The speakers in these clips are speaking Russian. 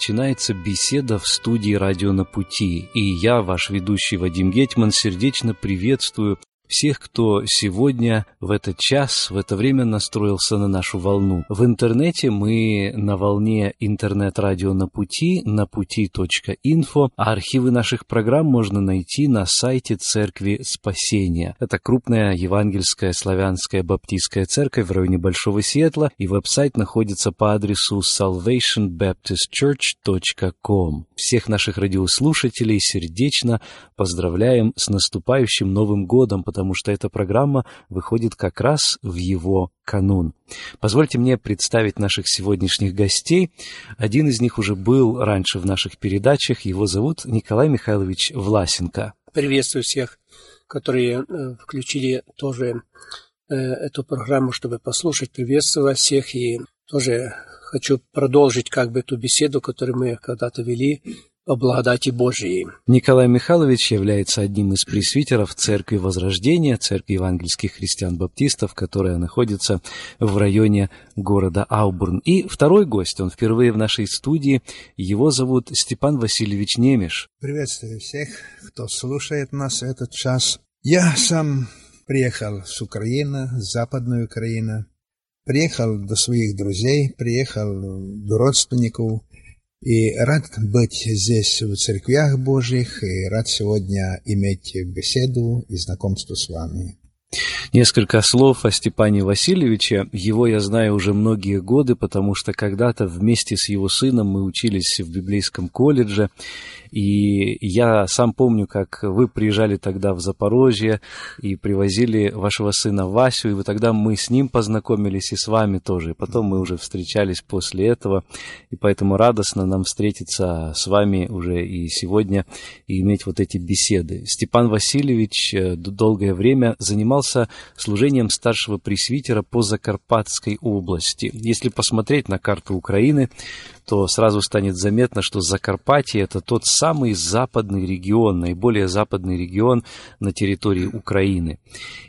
Начинается беседа в студии «Радио на пути», и я, ваш ведущий Вадим Гетман, сердечно приветствую всех, кто сегодня в этот час, в это время настроился на нашу волну. В интернете мы на волне интернет-радио на пути, на пути.инфо, а архивы наших программ можно найти на сайте Церкви Спасения. Это крупная евангельская славянская баптистская церковь в районе Большого Сиэтла, и веб-сайт находится по адресу salvationbaptistchurch.com. Всех наших радиослушателей сердечно поздравляем с наступающим Новым годом, потому потому что эта программа выходит как раз в его канун. Позвольте мне представить наших сегодняшних гостей. Один из них уже был раньше в наших передачах. Его зовут Николай Михайлович Власенко. Приветствую всех, которые э, включили тоже э, эту программу, чтобы послушать. Приветствую всех и тоже хочу продолжить как бы ту беседу, которую мы когда-то вели благодати Божией. Николай Михайлович является одним из пресвитеров Церкви Возрождения, Церкви евангельских христиан-баптистов, которая находится в районе города Аубурн. И второй гость, он впервые в нашей студии, его зовут Степан Васильевич Немеш. Приветствую всех, кто слушает нас этот час. Я сам приехал с Украины, с Западной Украины, приехал до своих друзей, приехал до родственников, и рад быть здесь в церквях Божьих, и рад сегодня иметь беседу и знакомство с вами. Несколько слов о Степане Васильевиче. Его я знаю уже многие годы, потому что когда-то вместе с его сыном мы учились в библейском колледже, и я сам помню, как вы приезжали тогда в Запорожье и привозили вашего сына Васю, и вот тогда мы с ним познакомились и с вами тоже. И потом мы уже встречались после этого, и поэтому радостно нам встретиться с вами уже и сегодня и иметь вот эти беседы. Степан Васильевич э, долгое время занимался служением старшего пресвитера по Закарпатской области. Если посмотреть на карту Украины, то сразу станет заметно, что Закарпатье – это тот самый западный регион, наиболее западный регион на территории Украины.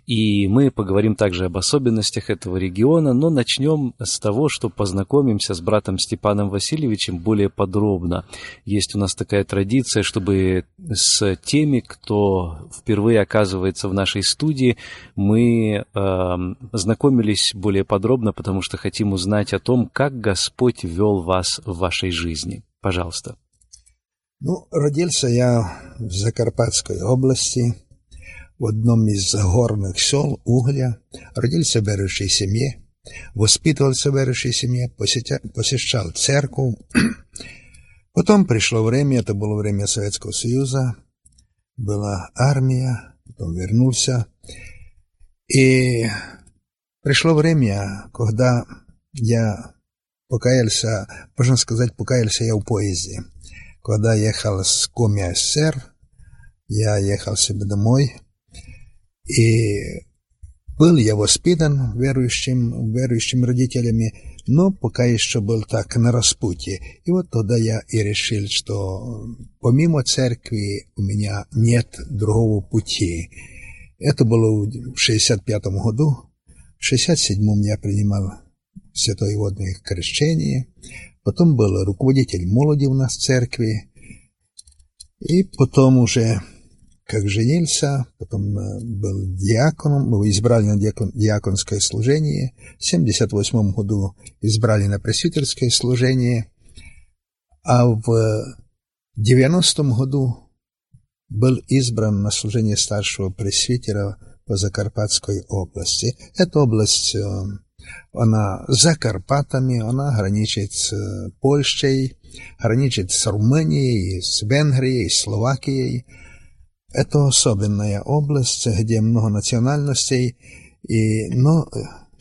И мы поговорим также об особенностях этого региона, но начнем с того, что познакомимся с братом Степаном Васильевичем более подробно. Есть у нас такая традиция, чтобы с теми, кто впервые оказывается в нашей студии, мы э, знакомились более подробно, потому что хотим узнать о том, как Господь вел вас в вашей жизни? Пожалуйста. Ну, родился я в Закарпатской области, в одном из горных сел Угля. Родился в верующей семье, воспитывался в верующей семье, посещал церковь. Потом пришло время, это было время Советского Союза, была армия, потом вернулся. И пришло время, когда я покаялся, можно сказать, покаялся я в поезде. Когда ехал с Коми СССР, я ехал себе домой, и был я воспитан верующим, верующими родителями, но пока еще был так на распутье. И вот тогда я и решил, что помимо церкви у меня нет другого пути. Это было в 65 году. В 67 я принимал святое водное крещение, потом был руководитель молоди у нас в церкви, и потом уже, как женился, потом э, был диаконом, мы избрали на диакон, диаконское служение, в 78 году избрали на пресвитерское служение, а в 90 году был избран на служение старшего пресвитера по Закарпатской области. Эта область э, она за Карпатами, она граничит с э, Польшей, граничит с Румынией, с Венгрией, с Словакией. Это особенная область, где много национальностей, и, но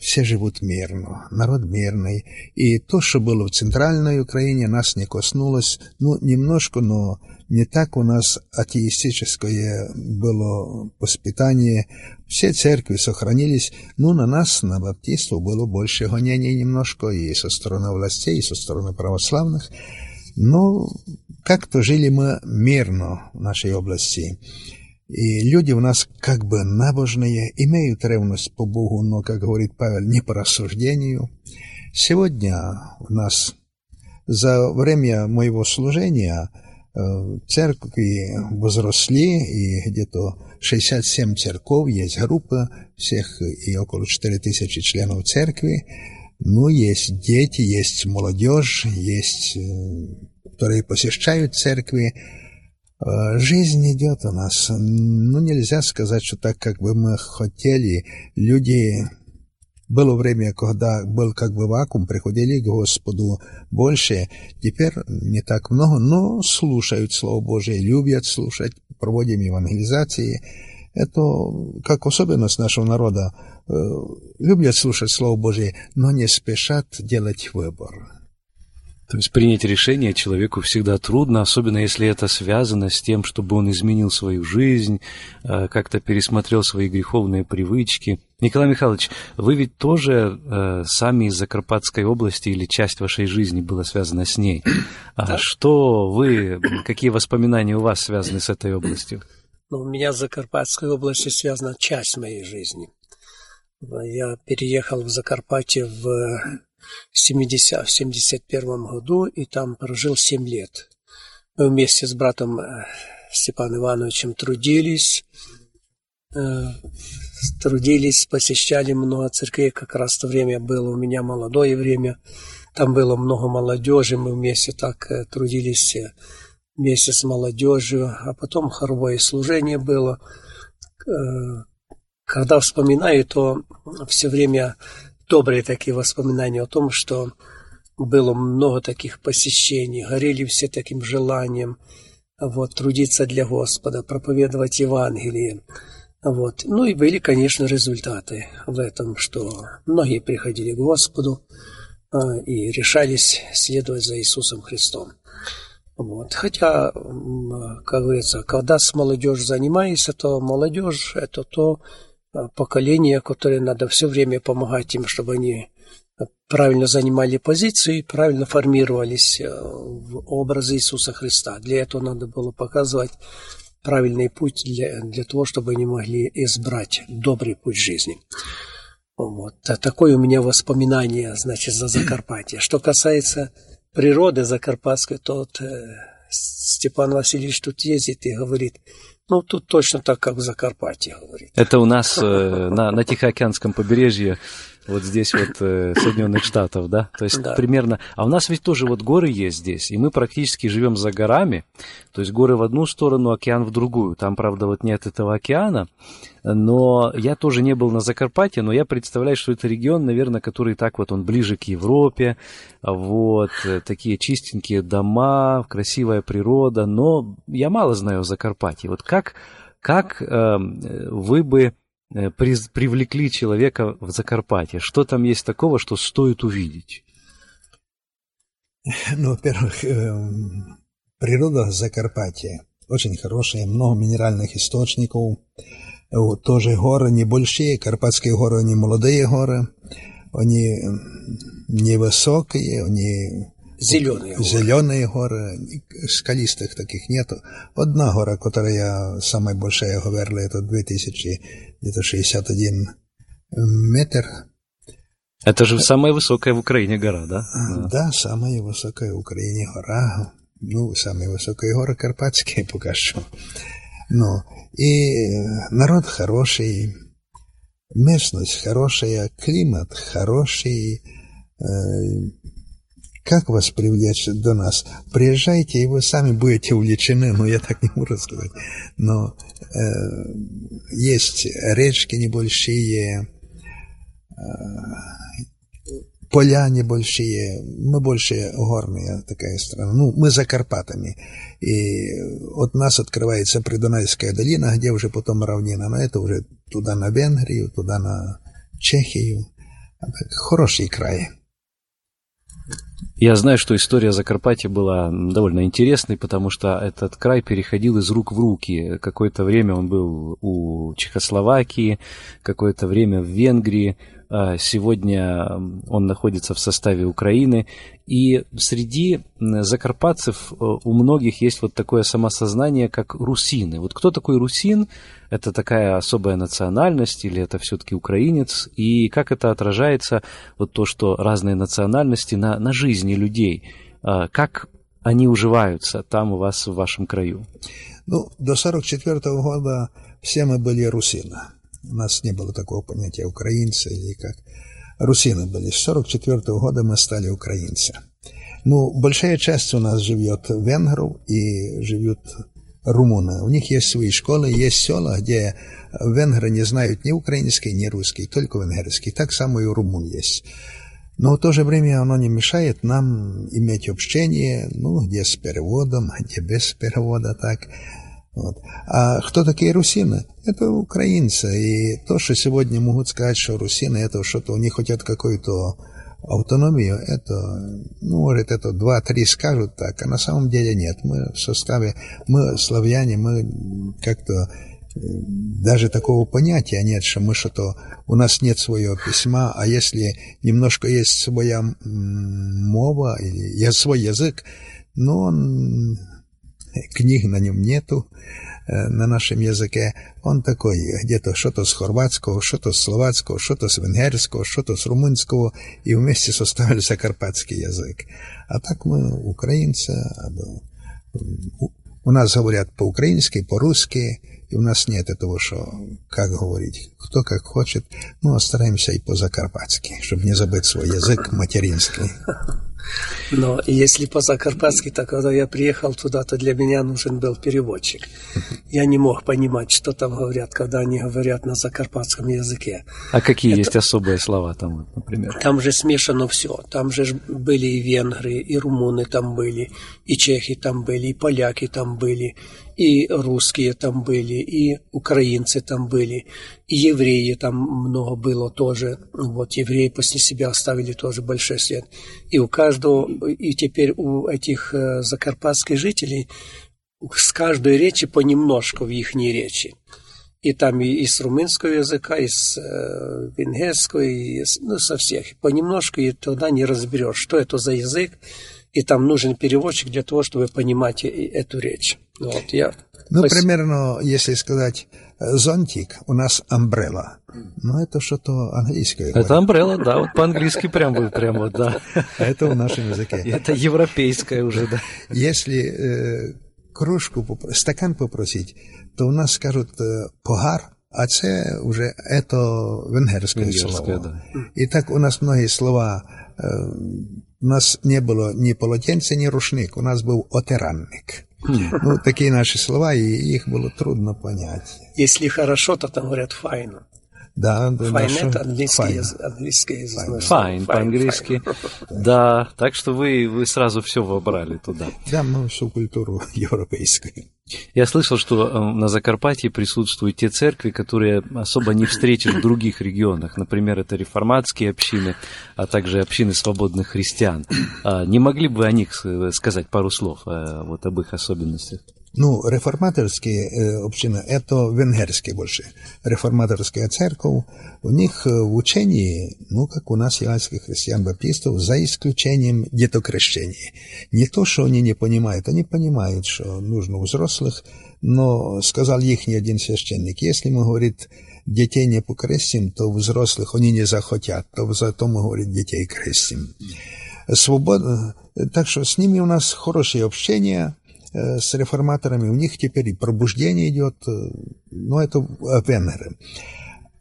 все живут мирно, народ мирный. И то, что было в центральной Украине, нас не коснулось, ну, немножко, но не так у нас атеистическое было воспитание. Все церкви сохранились, но на нас, на баптистов, было больше гонений немножко и со стороны властей, и со стороны православных. Но как-то жили мы мирно в нашей области. И люди у нас как бы набожные, имеют ревность по Богу, но, как говорит Павел, не по рассуждению. Сегодня у нас за время моего служения э, церкви возросли, и где-то 67 церков, есть группа всех, и около 4 тысячи членов церкви. Ну, есть дети, есть молодежь, есть, э, которые посещают церкви, жизнь идет у нас. Ну, нельзя сказать, что так, как бы мы хотели. Люди... Было время, когда был как бы вакуум, приходили к Господу больше. Теперь не так много, но слушают Слово Божие, любят слушать, проводим евангелизации. Это как особенность нашего народа. Э, любят слушать Слово Божие, но не спешат делать выбор. То есть принять решение человеку всегда трудно, особенно если это связано с тем, чтобы он изменил свою жизнь, э, как-то пересмотрел свои греховные привычки. Николай Михайлович, вы ведь тоже э, сами из Закарпатской области или часть вашей жизни была связана с ней. А да. Что вы, какие воспоминания у вас связаны с этой областью? Ну, у меня с Закарпатской областью связана часть моей жизни. Я переехал в Закарпатье в 70, в 71 году и там прожил 7 лет. Мы вместе с братом э, Степаном Ивановичем трудились, э, трудились, посещали много церквей, как раз в то время было у меня молодое время, там было много молодежи, мы вместе так э, трудились вместе с молодежью, а потом хоровое служение было. Когда вспоминаю, то все время добрые такие воспоминания о том, что было много таких посещений, горели все таким желанием вот, трудиться для Господа, проповедовать Евангелие. Вот. Ну и были, конечно, результаты в этом, что многие приходили к Господу а, и решались следовать за Иисусом Христом. Вот. Хотя, как говорится, когда с молодежью занимаешься, то молодежь – это то, поколение, которое надо все время помогать им, чтобы они правильно занимали позиции, правильно формировались э, в образ Иисуса Христа. Для этого надо было показывать правильный путь для, для того, чтобы они могли избрать добрый путь жизни. Вот. А такое у меня воспоминание, значит, за Закарпатье. Что касается природы закарпатской, то вот, э, Степан Васильевич тут ездит и говорит – ну, тут точно так, как в Закарпатье, говорит. Это у нас э, на, на Тихоокеанском побережье, вот здесь вот э, Соединенных Штатов, да? То есть да. примерно... А у нас ведь тоже вот горы есть здесь, и мы практически живем за горами, то есть горы в одну сторону, океан в другую. Там, правда, вот нет этого океана, но я тоже не был на Закарпатье, но я представляю, что это регион, наверное, который так вот, он ближе к Европе, вот, э, такие чистенькие дома, красивая природа, но я мало знаю о Закарпатье. Вот как, как э, вы бы привлекли человека в Закарпатье? Что там есть такого, что стоит увидеть? Ну, во-первых, эм, природа Закарпатья очень хорошая, много минеральных источников, вот, тоже горы небольшие, Карпатские горы, они молодые горы, они невысокие, они Зеленые горы. Зеленые горы, скалистых таких нету. Одна гора, которая самая большая, говорила, это 2061 метр. Это же самая высокая в Украине гора, да? Да, да самая высокая в Украине гора. Ну, самые высокие горы Карпатские пока что. Ну, и народ хороший, местность хорошая, климат хороший. Как вас привлечь до нас? Приезжайте, и вы сами будете увлечены, ну, я так не могу сказать. Но э, есть речки небольшие, э, поля небольшие, мы больше горная такая страна, ну, мы за Карпатами, и от нас открывается Придунайская долина, где уже потом равнина, но это уже туда на Венгрию, туда на Чехию, Хороший край. Я знаю, что история Закарпатья была довольно интересной, потому что этот край переходил из рук в руки. Какое-то время он был у Чехословакии, какое-то время в Венгрии, сегодня он находится в составе Украины. И среди закарпатцев э, у многих есть вот такое самосознание, как русины. Вот кто такой русин? Это такая особая национальность или это все-таки украинец? И как это отражается, вот то, что разные национальности на, на жизни людей? А как они уживаются там у вас в вашем краю? Ну, до 44 -го года все мы были русины. У нас не было такого понятия украинца или как. Русины были. С 44 -го года мы стали украинцы. Ну, большая часть у нас живет венгров и живет румуны. У них есть свои школы, есть села, где венгры не знают ни украинский, ни русский, только венгерский. Так само и у румун есть. Но в то же время оно не мешает нам иметь общение, ну, где с переводом, где без перевода, так. Вот. А кто такие русины? Это украинцы. И то, что сегодня могут сказать, что русины, это что-то у них хотят какую-то автономию, это, ну, может, это два-три скажут так, а на самом деле нет. Мы в составе, мы славяне, мы как-то даже такого понятия нет, что мы что-то, у нас нет своего письма, а если немножко есть своя мова или свой язык, но он книг на нем нету, э, на нашем языке. Он такой, где-то что-то с хорватского, что-то с словацкого, что-то с венгерского, что-то с румынского, и вместе составился карпатский язык. А так мы украинцы, у нас говорят по-украински, по-русски, и у нас нет этого, что как говорить, кто как хочет, ну, а стараемся и по-закарпатски, чтобы не забыть свой язык материнский. Но если по-закарпатски, то когда я приехал туда, то для меня нужен был переводчик. Я не мог понимать, что там говорят, когда они говорят на закарпатском языке. А какие Это... есть особые слова там, например? Там же смешано все. Там же были и венгры, и румыны там были, и чехи там были, и поляки там были, и русские там были, и украинцы там были, и евреи там много было тоже. Вот евреи после себя оставили тоже большой след. И у каждого, и теперь у этих э, закарпатских жителей с каждой речи понемножку в их речи. И там и, и с румынского языка, и с э, венгерского, и ну, со всех. Понемножку, и тогда не разберешь, что это за язык, и там нужен переводчик для того, чтобы понимать эту речь. Вот, я... Ну, примерно, если сказать зонтик, у нас umbrella. Ну, это что-то английское. Это umbrella, да, вот по-английски прям будет, прям вот, да. Это в нашем языке. Это европейское уже, да. Если э, кружку, стакан попросить, то у нас скажут э, pohár, а це вже это венгерское, венгерское слово. Да. И так у нас многие слова э, у нас не было ни полотенца, ни рушник, у нас был отиранник. Ну, такие наши слова, и их было трудно понять. Если хорошо, то там говорят файно. Да, да. Fine – это английский язык. Английский язык fine, по-английски. Да, так что вы, вы сразу все вобрали туда. Да, мы всю культуру европейскую. Я слышал, что э, на Закарпатье присутствуют те церкви, которые особо не встретишь в других регионах. Например, это реформатские общины, а также общины свободных христиан. А не могли бы о них сказать пару слов, э, вот об их особенностях? Ну, реформаторские э, общины – это венгерские больше. Реформаторская церковь, у них э, в учении, ну, как у нас, яванских христиан-баптистов, за исключением детокрещения. Не то, что они не понимают, они понимают, что нужно у взрослых, но сказал их не один священник, если мы, говорит, детей не покрестим, то взрослых они не захотят, то зато мы, говорит, детей крестим. Свобода, так что с ними у нас хорошее общение – с реформаторами, у них теперь и пробуждение идет, э, но это венгры.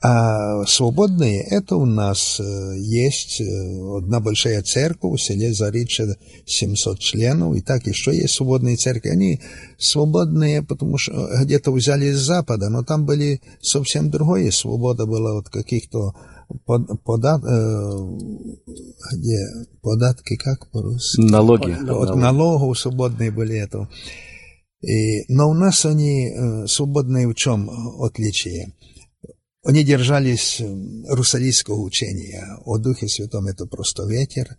А свободные, это у нас э, есть одна большая церковь в селе Зарича, 700 членов, и так еще есть свободные церкви. Они свободные, потому что где-то взяли из Запада, но там были совсем другое. Свобода была от каких-то подат, э, где податки, как по-русски? Налоги. От налогов свободные были это. И, но у нас они э, свободные в чем отличие? Они держались русалийского учения. О Духе Святом это просто ветер,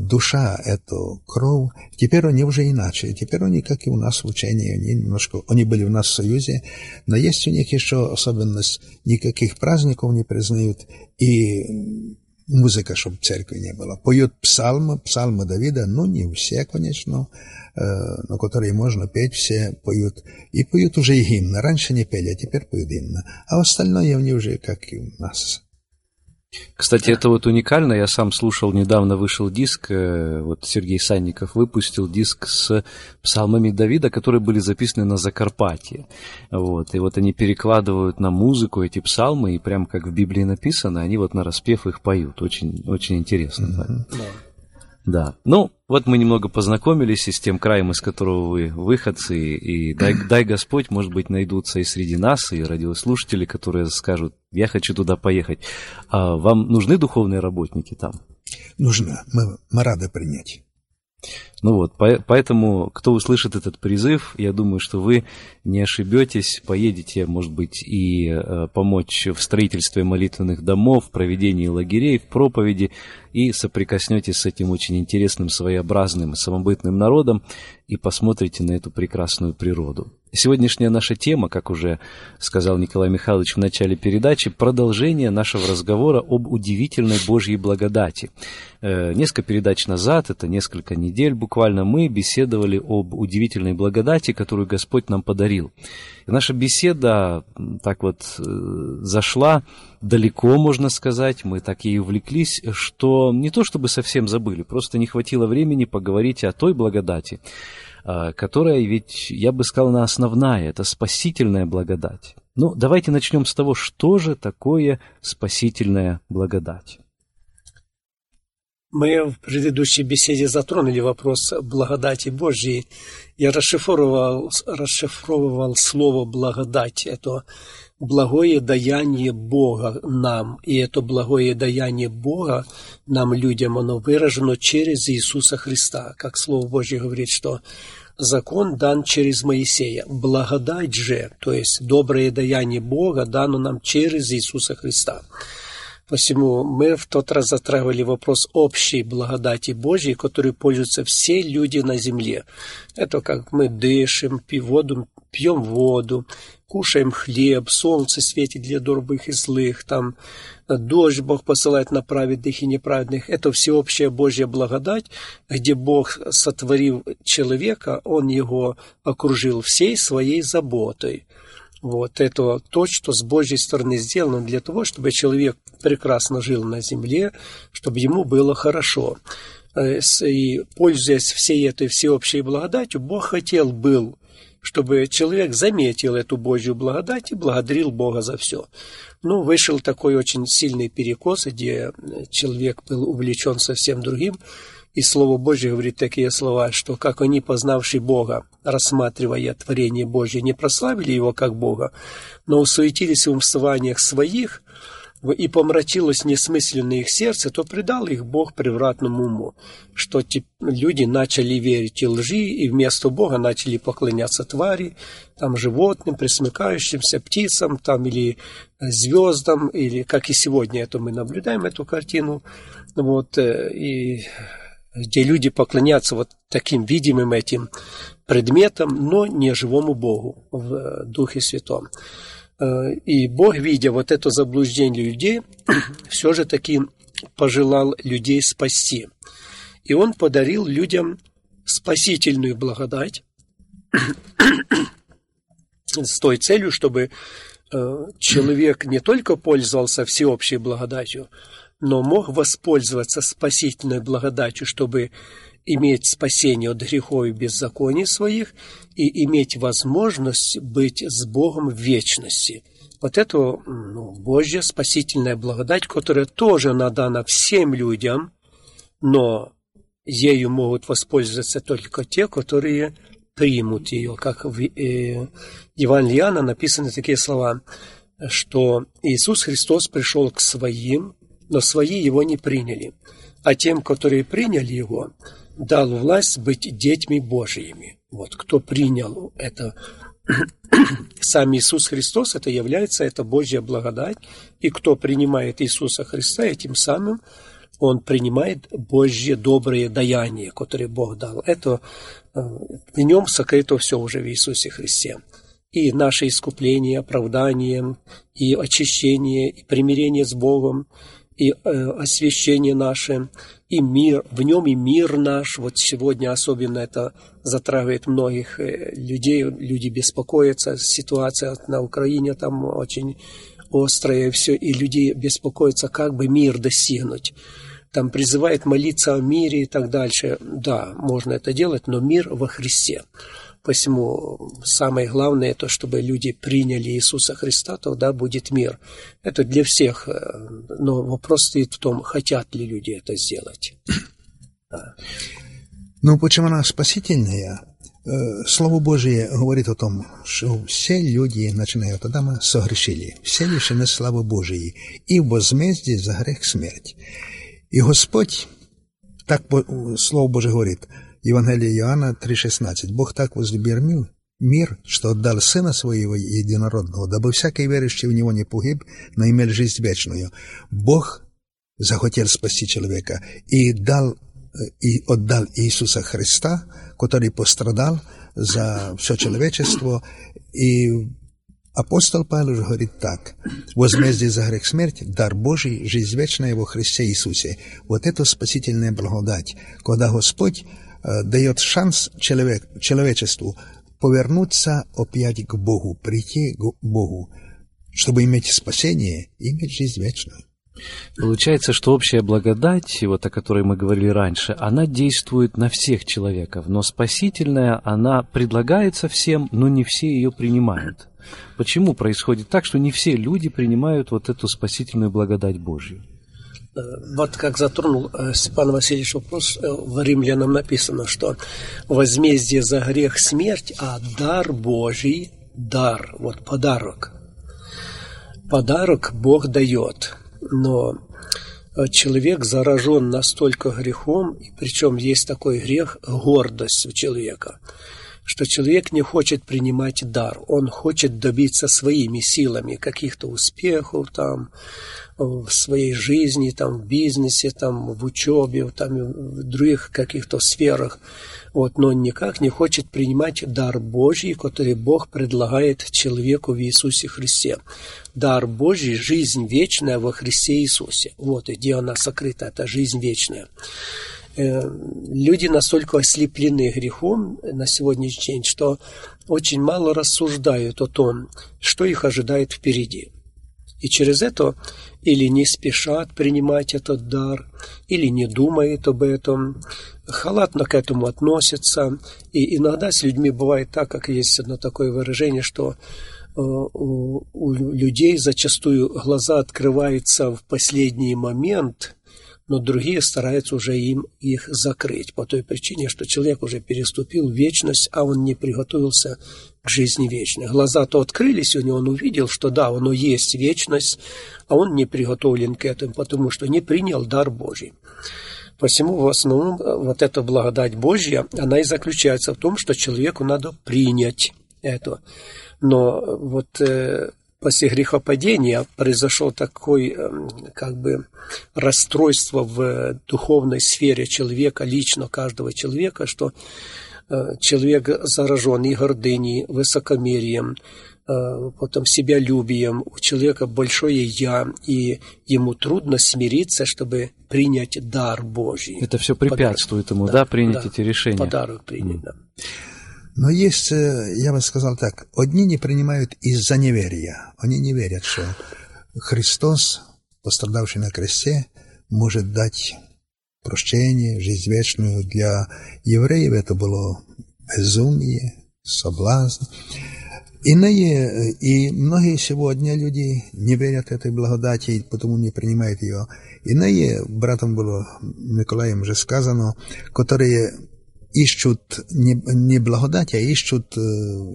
душа – это кровь. Теперь они уже иначе. Теперь они, как и у нас в учении, они немножко, они были у нас в Союзе, но есть у них еще особенность, никаких праздников не признают, и музыка, чтобы церкви не было. Поют псалмы, псалмы Давида, ну, не все, конечно, э, но которые можно петь, все поют. И поют уже и гимны. Раньше не пели, а теперь поют гимны. А остальное они уже как и у нас. Кстати, это вот уникально. Я сам слушал, недавно вышел диск, э, вот Сергей Санников выпустил диск с псалмами Давида, которые были записаны на Закарпатье. Вот. И вот они перекладывают на музыку эти псалмы, и прям как в Библии написано, они вот на распев их поют. Очень, очень интересно. Mm-hmm. Да. Да. Ну, вот мы немного познакомились и с тем краем, из которого вы выходцы, и дай, дай Господь, может быть, найдутся и среди нас, и радиослушатели, которые скажут, я хочу туда поехать. А вам нужны духовные работники там? Нужно. Мы, мы рады принять. Ну вот, поэтому, кто услышит этот призыв, я думаю, что вы не ошибетесь, поедете, может быть, и э, помочь в строительстве молитвенных домов, проведении лагерей, в проповеди, и соприкоснетесь с этим очень интересным, своеобразным, самобытным народом, и посмотрите на эту прекрасную природу. Сегодняшняя наша тема, как уже сказал Николай Михайлович в начале передачи, продолжение нашего разговора об удивительной Божьей благодати. Э, несколько передач назад, это несколько недель буквально, мы беседовали об удивительной благодати, которую Господь нам подарил. И наша беседа так вот э, зашла далеко, можно сказать, мы так и увлеклись, что не то чтобы совсем забыли, просто не хватило времени поговорить о той благодати, которая ведь, я бы сказал, она основная, это спасительная благодать. Ну, давайте начнем с того, что же такое спасительная благодать. Мы в предыдущей беседе затронули вопрос благодати Божьей. Я расшифровывал, расшифровывал слово «благодать». Это благое даяние Бога нам. И это благое даяние Бога нам, людям, оно выражено через Иисуса Христа. Как Слово Божье говорит, что закон дан через Моисея. Благодать же, то есть доброе даяние Бога, дано нам через Иисуса Христа. Посему мы в тот раз затрагивали вопрос общей благодати Божьей, которой пользуются все люди на земле. Это как мы дышим, пьем воду, пьем воду, кушаем хлеб, солнце светит для добрых и злых, там дождь Бог посылает на праведных и неправедных. Это всеобщая Божья благодать, где Бог, сотворив человека, Он его окружил всей своей заботой. Вот это то, что с Божьей стороны сделано для того, чтобы человек прекрасно жил на земле, чтобы ему было хорошо. Э, и пользуясь всей этой всеобщей благодатью, Бог хотел был, чтобы человек заметил эту Божью благодать и благодарил Бога за все. Ну, вышел такой очень сильный перекос, где человек был увлечен совсем другим, и Слово Божье говорит такие слова, что как они, познавшие Бога, рассматривая творение Божье, не прославили Его как Бога, но усуетились в умствованиях своих, и помрачилось несмысленное их сердце, то предал их Бог превратному уму, что люди начали верить и лжи, и вместо Бога начали поклоняться твари, там животным, присмыкающимся птицам, там или звездам, или как и сегодня это мы наблюдаем эту картину, вот, э, и где люди поклонятся вот таким видимым этим предметам, но не живому Богу в Духе Святом. Э, и Бог, видя вот это заблуждение людей, все же таки пожелал людей спасти. И Он подарил людям спасительную благодать с той целью, чтобы э, человек не только пользовался всеобщей благодатью, но мог воспользоваться спасительной благодатью, чтобы иметь спасение от грехов и беззаконий своих и иметь возможность быть с Богом в вечности. Вот это ну, Божья спасительная благодать, которая тоже надана всем людям, но ею могут воспользоваться только те, которые примут ее. Как в э, Евангелии Иоанна написаны такие слова, что Иисус Христос пришел к своим, но свои его не приняли. А тем, которые приняли его, дал власть быть детьми Божьими. Вот кто принял это сам Иисус Христос, это является, это Божья благодать, и кто принимает Иисуса Христа, этим самым он принимает Божье доброе даяние, которое Бог дал. Это э, в нем сокрыто все уже в Иисусе Христе. И наше искупление, оправдание, и очищение, и примирение с Богом, и э, освящение наше, и мир, в нем и мир наш. Вот сегодня особенно это затрагивает многих э, людей, люди беспокоятся, ситуация на Украине там очень острая, все, и люди беспокоятся, как бы мир достигнуть. Там призывает молиться о мире и так дальше. Да, можно это делать, но мир во Христе. Посему самое главное, то, чтобы люди приняли Иисуса Христа, тогда будет мир. Это для всех, э, но вопрос стоит в том, хотят ли люди это сделать. Ну, почему она спасительная? Э, Слово Божие говорит о том, что все люди, начиная от Адама, согрешили. Все лишены славы Божией. И в возмездии за грех смерть. И Господь, так Слово Божие говорит – Евангелие Иоанна 3,16. Бог так возлюбил мир, мир, что отдал Сына Своего Единородного, дабы всякий верующий в Него не погиб, но имел жизнь вечную. Бог захотел спасти человека и дал и отдал Иисуса Христа, который пострадал за все человечество, и Апостол Павел говорит так. Возмездие за грех смерть, дар Божий, жизнь вечная во Христе Иисусе. Вот это спасительная благодать, когда Господь дает шанс человек, человечеству повернуться опять к Богу, прийти к Богу, чтобы иметь спасение иметь жизнь вечную. Получается, что общая благодать, вот о которой мы говорили раньше, она действует на всех человеков, но спасительная, она предлагается всем, но не все ее принимают. Почему происходит так, что не все люди принимают вот эту спасительную благодать Божью? Э, вот как затронул э, Степан Васильевич вопрос, э, в Римлянам написано, что возмездие за грех смерть, а дар Божий, дар, вот подарок. Подарок Бог дает, но человек заражен настолько грехом, и причем есть такой грех, гордость у человека, что человек не хочет принимать дар, он хочет добиться своими силами каких-то успехов там, в своей жизни, там, в бизнесе, там, в учебе, там, в других каких-то сферах. Вот, но он никак не хочет принимать дар Божий, который Бог предлагает человеку в Иисусе Христе. Дар Божий – жизнь вечная во Христе Иисусе. Вот где она сокрыта, это жизнь вечная э, люди настолько ослеплены грехом на сегодняшний день, что очень мало рассуждают о том, что их ожидает впереди. И через это или не спешат принимать этот дар, или не думают об этом, халатно к этому относятся. И иногда с людьми бывает так, как есть одно такое выражение, что э, у, у людей зачастую глаза открываются в последний момент, но другие стараются уже им их закрыть по той причине, что человек уже переступил вечность, а он не приготовился к жизни вечной. Глаза-то открылись у него, он увидел, что да, оно есть вечность, а он не приготовлен к этому, потому что не принял дар Божий. Посему в основном вот эта благодать Божья, она и заключается в том, что человеку надо принять это. Но вот э, после грехопадения произошло такое эм, как бы расстройство в духовной сфере человека, лично каждого человека, что э, человек заражен и гордыней, высокомерием, э, потом себялюбием, у человека большое «я», и ему трудно смириться, чтобы принять дар Божий. Это все препятствует подарок. ему, да, да принять да, эти решения? Подарок принять, mm. да. Но есть, э, я бы сказал так, одни не принимают из-за неверия. Они не верят, что Христос, пострадавший на кресте, может дать прощение, жизнь вечную. Для евреев это было безумие, соблазн. Иные, и многие сегодня люди не верят этой благодати, и потому не принимают ее. Иные, братом было Николаем уже сказано, которые ищут не, не благодать, а ищут,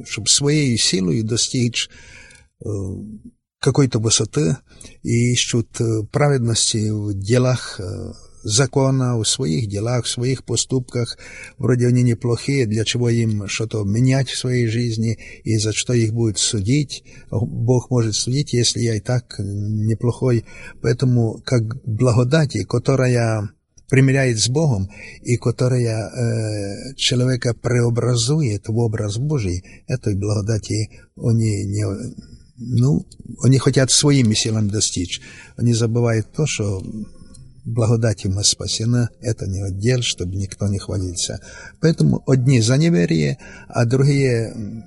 чтобы своей силой достичь какой-то высоты и ищут праведности в делах закона, в своих делах, в своих поступках. Вроде они неплохие, для чего им что-то менять в своей жизни, и за что их будет судить. Бог может судить, если я и так неплохой. Поэтому как благодати, которая примиряет с Богом и которая э, человека преобразует в образ Божий, этой благодати они не, ну, они хотят своими силами достичь. Они забывают то, что благодатью мы спасены, это не отдел, чтобы никто не хвалился. Поэтому одни за неверие, а другие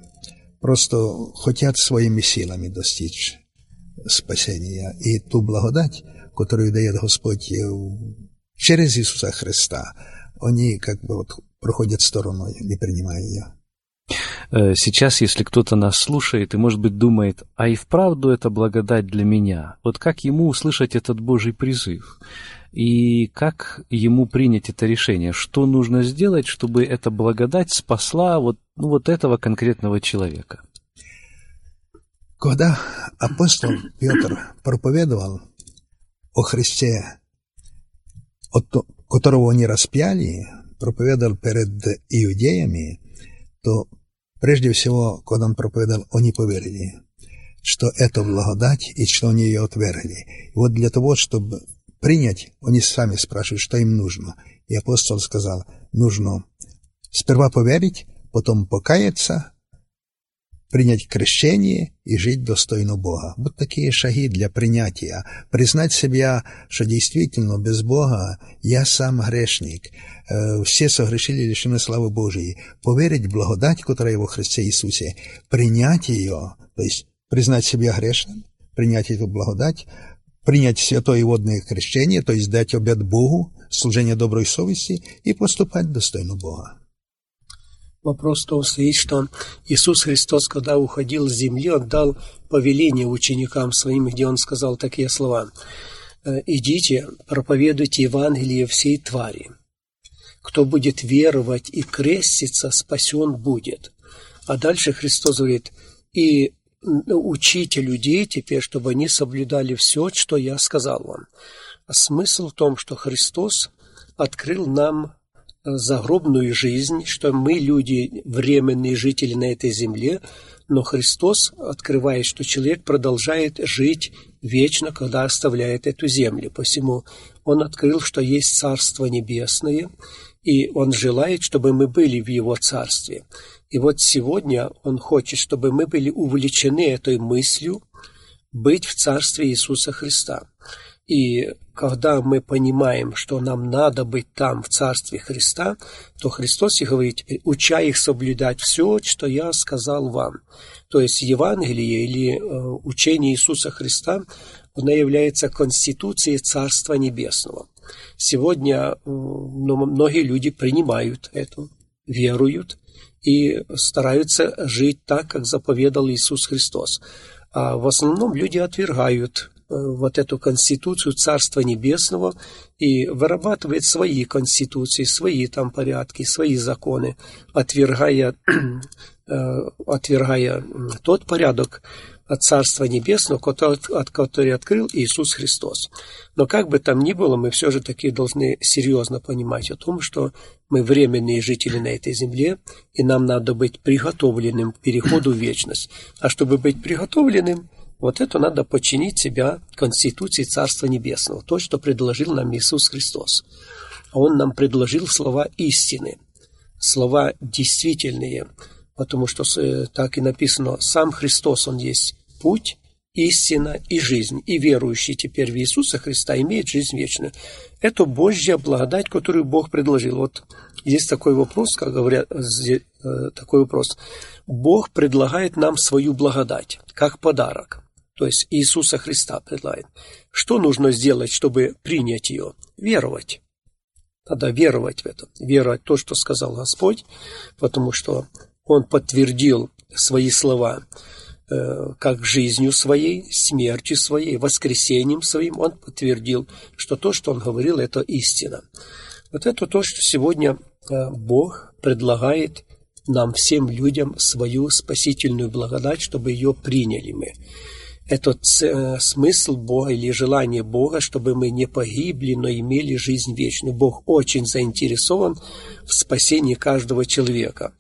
просто хотят своими силами достичь спасения. И ту благодать, которую дает Господь через Иисуса Христа, они как бы вот проходят стороной, не принимая ее. Э, сейчас, если кто-то нас слушает и, может быть, думает, а и вправду это благодать для меня, вот как ему услышать этот Божий призыв? И как ему принять это решение? Что нужно сделать, чтобы эта благодать спасла вот, ну, вот этого конкретного человека? Когда апостол Петр проповедовал о Христе, от которого они распяли, проповедовал перед иудеями, то прежде всего, когда он проповедовал, они поверили, что это благодать и что они ее отвергли. И вот для того, чтобы принять, они сами спрашивают, что им нужно. И апостол сказал, нужно сперва поверить, потом покаяться, принять крещение и жить достойно Бога. Вот такие шаги для принятия. Признать себя, что действительно без Бога я сам грешник. Э, все согрешили лишены славы Божьей. Поверить в благодать, которая во Христе Иисусе. Принять ее, то есть признать себя грешным, принять эту благодать, принять святое и водное крещение, то есть дать обед Богу, служение доброй совести и поступать достойно Бога. Вопрос в том стоит, что Иисус Христос, когда уходил с земли, Он дал повеление ученикам своим, где Он сказал такие слова. «Э, «Идите, проповедуйте Евангелие всей твари. Кто будет веровать и креститься, спасен будет». А дальше Христос говорит, «И учите людей теперь, чтобы они соблюдали все, что я сказал вам». А смысл в том, что Христос открыл нам загробную жизнь, что мы люди, временные жители на этой земле, но Христос открывает, что человек продолжает жить вечно, когда оставляет эту землю. Посему Он открыл, что есть Царство Небесное, и Он желает, чтобы мы были в Его Царстве. И вот сегодня Он хочет, чтобы мы были увлечены этой мыслью быть в Царстве Иисуса Христа. И когда мы понимаем, что нам надо быть там, в Царстве Христа, то Христос и говорит уча их соблюдать все, что я сказал вам. То есть Евангелие или э, учение Иисуса Христа, оно является конституцией Царства Небесного. Сегодня э, многие люди принимают это, веруют и стараются жить так, как заповедал Иисус Христос. А в основном люди отвергают вот эту конституцию Царства Небесного и вырабатывает свои конституции, свои там порядки, свои законы, отвергая, э, отвергая тот порядок от Царства Небесного, от который открыл Иисус Христос. Но как бы там ни было, мы все же таки должны серьезно понимать о том, что мы временные жители на этой земле, и нам надо быть приготовленным к переходу в вечность. А чтобы быть приготовленным – вот это надо подчинить себя Конституции Царства Небесного, то, что предложил нам Иисус Христос. Он нам предложил слова истины, слова действительные, потому что э, так и написано, сам Христос, Он есть путь, истина и жизнь. И верующий теперь в Иисуса Христа имеет жизнь вечную. Это Божья благодать, которую Бог предложил. Вот есть такой вопрос, как говорят, э, такой вопрос. Бог предлагает нам свою благодать, как подарок то есть Иисуса Христа предлагает. Что нужно сделать, чтобы принять ее? Веровать. Надо веровать в это. Веровать в то, что сказал Господь, потому что Он подтвердил свои слова э, как жизнью своей, смертью своей, воскресением своим. Он подтвердил, что то, что Он говорил, это истина. Вот это то, что сегодня э, Бог предлагает нам, всем людям, свою спасительную благодать, чтобы ее приняли мы. Этот э, смысл Бога или желание Бога, чтобы мы не погибли, но имели жизнь вечную. Бог очень заинтересован в спасении каждого человека.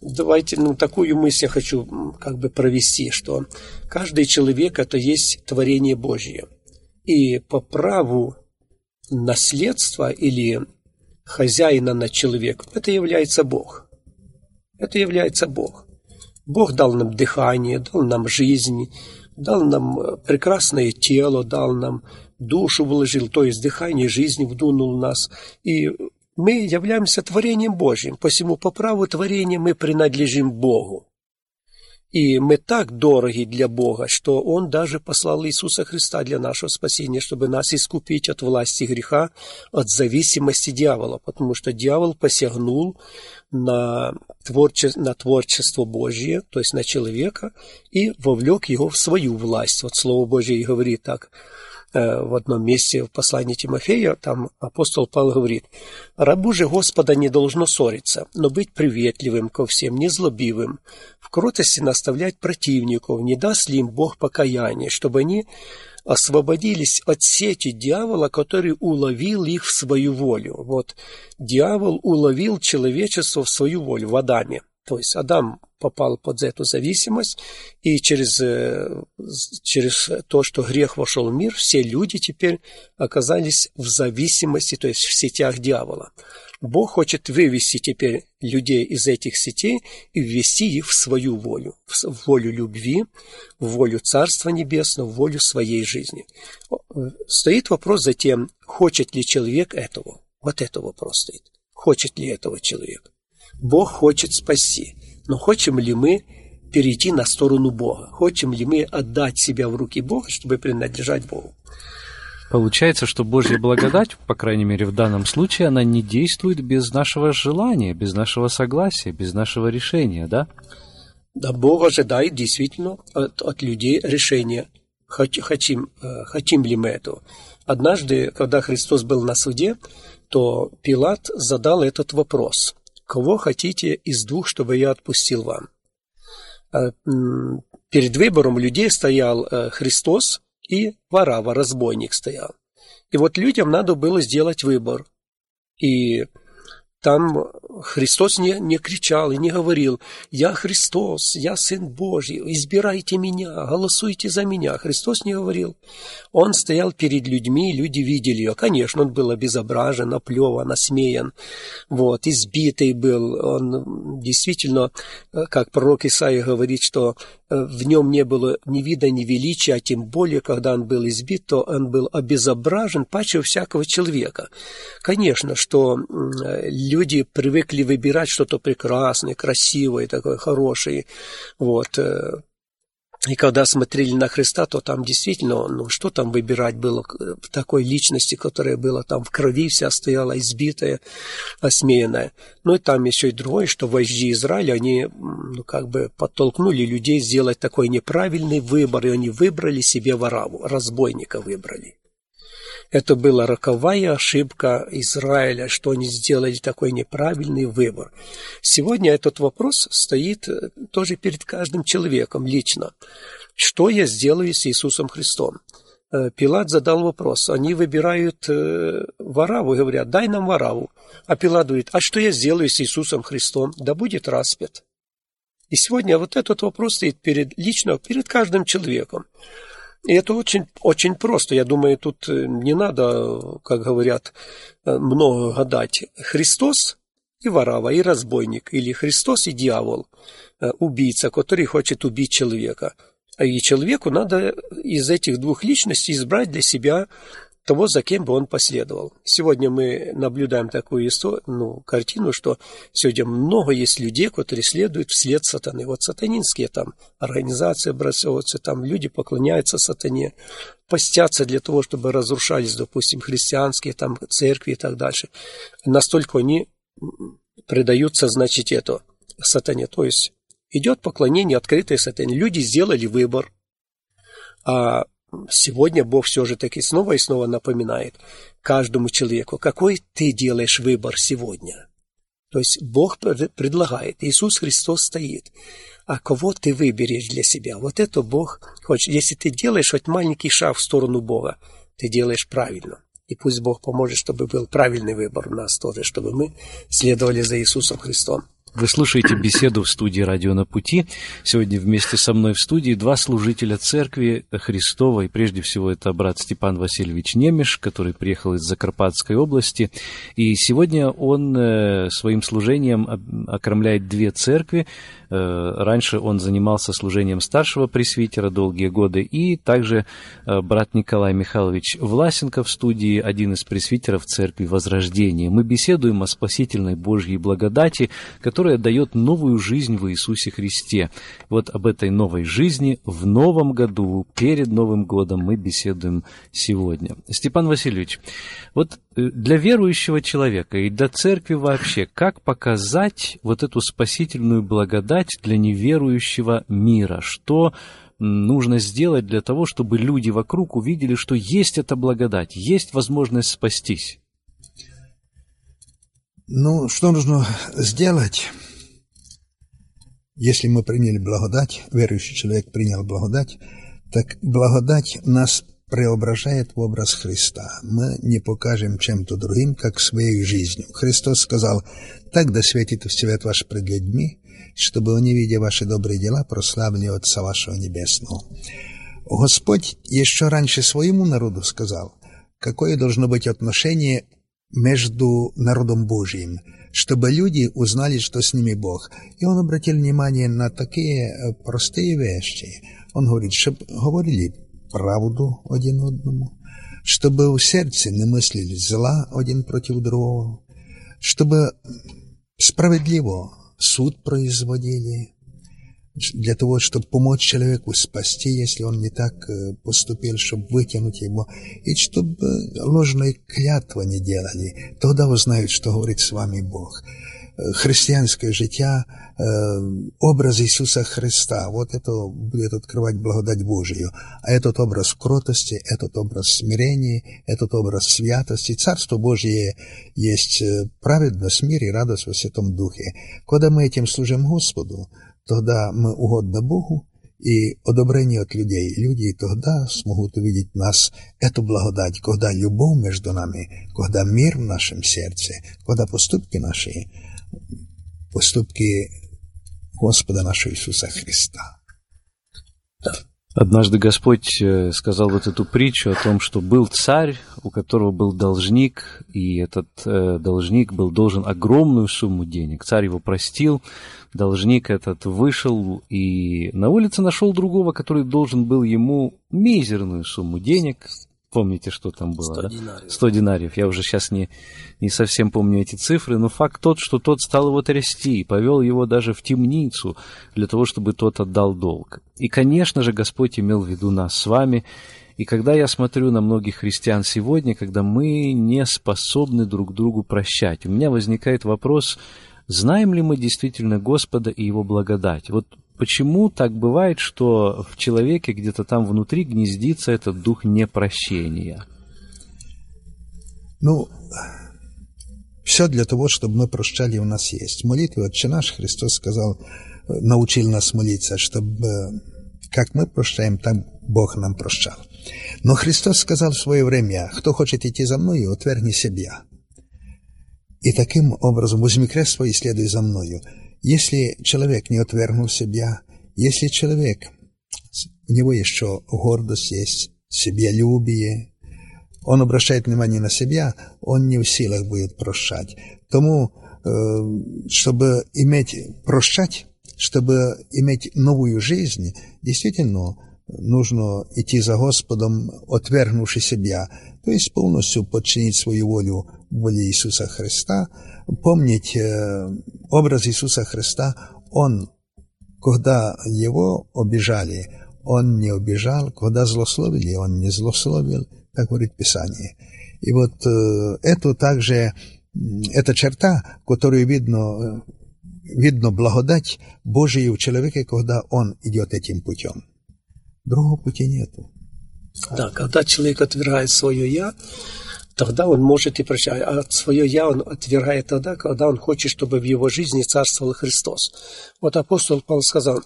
Давайте, ну, такую мысль я хочу как бы провести, что каждый человек – это есть творение Божье. И по праву наследства или хозяина над человеком это является Бог. Это является Бог. Бог дал нам дыхание, дал нам жизнь, дал нам э, прекрасное тело, дал нам душу вложил, то есть дыхание жизни вдунул нас. И мы являемся творением Божьим, посему по праву творения мы принадлежим Богу. И мы так дороги для Бога, что Он даже послал Иисуса Христа для нашего спасения, чтобы нас искупить от власти греха, от зависимости дьявола, потому что дьявол посягнул на, творче, на творчество Божье, то есть на человека, и вовлек его в свою власть. Вот Слово Божье и говорит так – в одном месте в послании Тимофея, там апостол Павел говорит, «Рабу же Господа не должно ссориться, но быть приветливым ко всем, незлобивым, в кротости наставлять противников, не даст ли им Бог покаяние, чтобы они освободились от сети дьявола, который уловил их в свою волю. Вот дьявол уловил человечество в свою волю в Адаме. То есть Адам попал под эту зависимость, и через, э, через то, что грех вошел в мир, все люди теперь оказались в зависимости, то есть в сетях дьявола. Бог хочет вывести теперь людей из этих сетей и ввести их в свою волю, в волю любви, в волю Царства Небесного, в волю своей жизни. Стоит вопрос за тем, хочет ли человек этого. Вот это вопрос стоит. Хочет ли этого человек? Бог хочет спасти. Но хотим ли мы перейти на сторону Бога? Хотим ли мы отдать себя в руки Бога, чтобы принадлежать Богу? Получается, что Божья благодать, по крайней мере в данном случае, она не действует без нашего желания, без нашего согласия, без нашего решения, да? Да, Бог ожидает действительно от, от людей решения. Хотим, э, хотим ли мы этого? Однажды, когда Христос был на суде, то Пилат задал этот вопрос. Кого хотите из двух, чтобы я отпустил вам? А, перед выбором людей стоял э, Христос и Варава, разбойник стоял. И вот людям надо было сделать выбор. И там Христос не, не кричал и не говорил «Я Христос, я Сын Божий, избирайте меня, голосуйте за меня». Христос не говорил. Он стоял перед людьми, люди видели ее. Конечно, он был обезображен, оплеван, осмеян, вот, избитый был. Он действительно, как пророк Исаия говорит, что э, в нем не было ни вида, ни величия, а тем более, когда он был избит, то он был обезображен паче всякого человека. Конечно, что люди привыкли выбирать что-то прекрасное, красивое, такое хорошее. Вот. Э. И когда смотрели на Христа, то там действительно, ну что там выбирать было в такой личности, которая была там в крови вся стояла, избитая, осмеянная. Ну и там еще и другое, что вожди Израиля, они ну, как бы подтолкнули людей сделать такой неправильный выбор, и они выбрали себе вораву, разбойника выбрали. Это была роковая ошибка Израиля, что они сделали такой неправильный выбор. Сегодня этот вопрос стоит э, тоже перед каждым человеком лично. Что я сделаю с Иисусом Христом? Э, Пилат задал вопрос. Они выбирают э, Вараву говорят, дай нам Вараву. А Пилат говорит, а что я сделаю с Иисусом Христом? Да будет распят. И сегодня вот этот вопрос стоит перед, лично перед каждым человеком. И это очень, очень просто. Я думаю, тут э, не надо, как говорят, э, много гадать. Христос и ворава, и разбойник, или Христос и дьявол, э, убийца, который хочет убить человека. И человеку надо из этих двух личностей избрать для себя того, за кем бы он последовал. Сегодня мы наблюдаем такую историю, ну, картину, что сегодня много есть людей, которые следуют вслед сатаны. Вот сатанинские там организации образуются, там люди поклоняются сатане, постятся для того, чтобы разрушались, допустим, христианские там церкви и так дальше. Настолько они предаются, значит, это сатане. То есть идет поклонение открытое сатане. Люди сделали выбор, а Сегодня Бог все же таки снова и снова напоминает каждому человеку, какой ты делаешь выбор сегодня. То есть Бог предлагает, Иисус Христос стоит. А кого ты выберешь для себя? Вот это Бог хочет. Если ты делаешь хоть маленький шаг в сторону Бога, ты делаешь правильно. И пусть Бог поможет, чтобы был правильный выбор у нас тоже, чтобы мы следовали за Иисусом Христом. Вы слушаете беседу в студии «Радио на пути». Сегодня вместе со мной в студии два служителя церкви Христовой. Прежде всего, это брат Степан Васильевич Немеш, который приехал из Закарпатской области. И сегодня он э, своим служением окромляет две церкви. Э, раньше он занимался служением старшего пресвитера долгие годы. И также э, брат Николай Михайлович Власенко в студии, один из пресвитеров церкви Возрождения. Мы беседуем о спасительной Божьей благодати, которая дает новую жизнь в Иисусе Христе. Вот об этой новой жизни в новом году, перед Новым годом мы беседуем сегодня. Степан Васильевич, вот для верующего человека и для церкви вообще, как показать вот эту спасительную благодать для неверующего мира? Что нужно сделать для того, чтобы люди вокруг увидели, что есть эта благодать, есть возможность спастись? Ну, что нужно сделать? Если мы приняли благодать, верующий человек принял благодать, так благодать нас преображает образ Христа. Мы не покажем чем-то другим, как своей жизнью. Христос сказал, так да светит свет ваш пред людьми, чтобы они, видя ваши добрые дела, прославили Отца вашего Небесного. Господь еще раньше своему народу сказал, какое должно быть отношение между народом Божьим, чтобы люди узнали, что с ними Бог. И он обратил внимание на такие э, простые вещи. Он говорит, чтобы говорили правду один одному, чтобы в сердце не мыслили зла один против другого, чтобы справедливо суд производили, для того, чтобы помочь человеку спасти, если он не так э, поступил, чтобы вытянуть его, и чтобы ложной клятвы не делали. Тогда узнают, что говорит с вами Бог. Э, христианское життя, э, образ Иисуса Христа, вот это будет открывать благодать Божию. А этот образ кротости, этот образ смирения, этот образ святости. Царство Божие есть праведность, мир и радость во Святом Духе. Когда мы этим служим Господу, тогда мы угодны Богу и одобрение от людей. Люди тогда смогут увидеть нас эту благодать, когда любовь между нами, когда мир в нашем сердце, когда поступки наши, поступки Господа нашего Иисуса Христа. Однажды Господь э, сказал вот эту притчу о том, что был царь, у которого был должник, и этот э, должник был должен огромную сумму денег. Царь его простил, должник этот вышел и на улице нашел другого, который должен был ему мизерную сумму денег, Помните, что там было, 100 да? Динариев. 100 динариев. Я уже сейчас не, не совсем помню эти цифры, но факт тот, что тот стал его трясти и повел его даже в темницу для того, чтобы тот отдал долг. И, конечно же, Господь имел в виду нас с вами. И когда я смотрю на многих христиан сегодня, когда мы не способны друг другу прощать, у меня возникает вопрос, знаем ли мы действительно Господа и Его благодать? Вот Почему так бывает, что в человеке где-то там внутри гнездится этот дух непрощения? Ну, все для того, чтобы мы прощали, у нас есть. Молитва «Отче наш» Христос сказал, научил нас молиться, чтобы как мы прощаем, так Бог нам прощал. Но Христос сказал в свое время, кто хочет идти за мною, отвергни себя. И таким образом возьми крест свой и следуй за мною. Если человек не отвергнул себя, если человек, у него еще гордость есть, себялюбие, он обращает внимание на себя, он не в силах будет прощать. Тому, э, чтобы иметь, прощать, чтобы иметь новую жизнь, действительно нужно идти за Господом, отвергнувши себя, то есть полностью подчинить свою волю воле Иисуса Христа, помнить э, образ Иисуса Христа, Он, когда Его обижали, Он не обижал, когда злословили, Он не злословил, так говорит Писание. И вот э, это также, эта черта, которую видно, видно благодать Божию в человеке, когда он идет этим путем. Другого пути нету. Да, когда человек отвергает свое «я», тогда он может и прощать. А свое «я» он отвергает тогда, когда он хочет, чтобы в его жизни царствовал Христос. Вот апостол Павел сказал,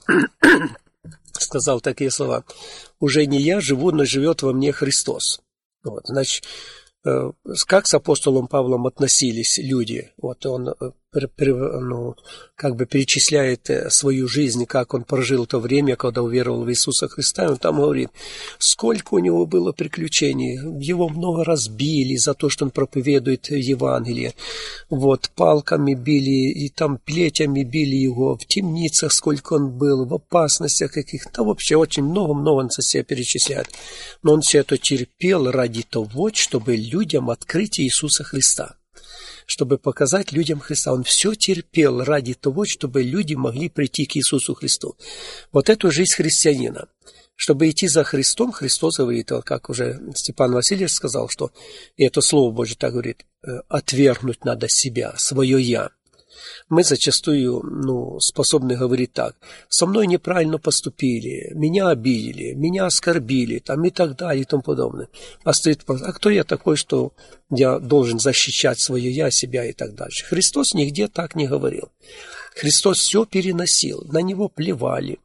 сказал такие слова. «Уже не я живу, но живет во мне Христос». Вот, значит, э, как с апостолом Павлом относились люди? Вот он э, ну, как бы перечисляет э, свою жизнь, как он прожил то время, когда уверовал в Иисуса Христа, он там говорит, сколько у него было приключений, его много раз били за то, что он проповедует Евангелие, вот, палками били, и там плетями били его, в темницах сколько он был, в опасностях каких-то, вообще очень много-много он со себя перечисляет, но он все это терпел ради того, чтобы людям открыть Иисуса Христа чтобы показать людям Христа. Он все терпел ради того, чтобы люди могли прийти к Иисусу Христу. Вот эту жизнь христианина. Чтобы идти за Христом, Христос говорит, как уже Степан Васильевич сказал, что, и это Слово Божье так говорит, «Э, отвергнуть надо себя, свое «я» мы зачастую ну, способны говорить так. Со мной неправильно поступили, меня обидели, меня оскорбили там, и так далее и тому подобное. А стоит а кто я такой, что я должен защищать свое я, себя и так дальше. Христос нигде так не говорил. Христос все переносил, на него плевали,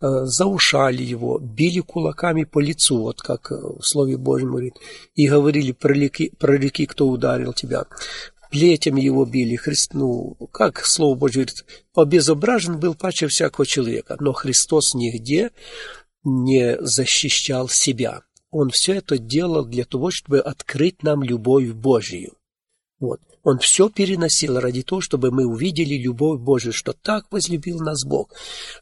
э, заушали его, били кулаками по лицу, вот как в Слове Божьем говорит, и говорили, пролики, пролики, кто ударил тебя плетями его били, Христ, ну, как Слово Божье говорит, обезображен был паче всякого человека, но Христос нигде не защищал себя. Он все это делал для того, чтобы открыть нам любовь Божью. Вот. Он все переносил ради того, чтобы мы увидели любовь Божию, что так возлюбил нас Бог,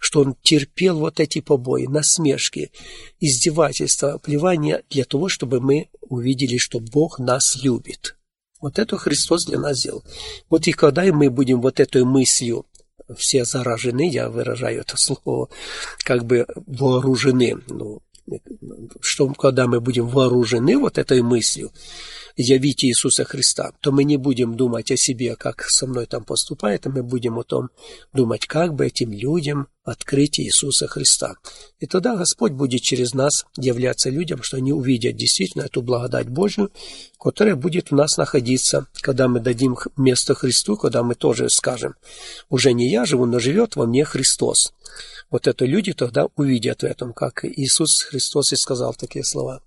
что Он терпел вот эти побои, насмешки, издевательства, плевания для того, чтобы мы увидели, что Бог нас любит. Вот это Христос для нас сделал. Вот и когда мы будем вот этой мыслью все заражены, я выражаю это слово, как бы вооружены, ну, что когда мы будем вооружены вот этой мыслью, явите Иисуса Христа, то мы не будем думать о себе, как со мной там поступает, а мы будем о том думать, как бы этим людям открыть Иисуса Христа. И тогда Господь будет через нас являться людям, что они увидят действительно эту благодать Божью, которая будет в нас находиться, когда мы дадим место Христу, когда мы тоже скажем, уже не я живу, но живет во мне Христос. Вот это люди тогда увидят в этом, как Иисус Христос и сказал такие слова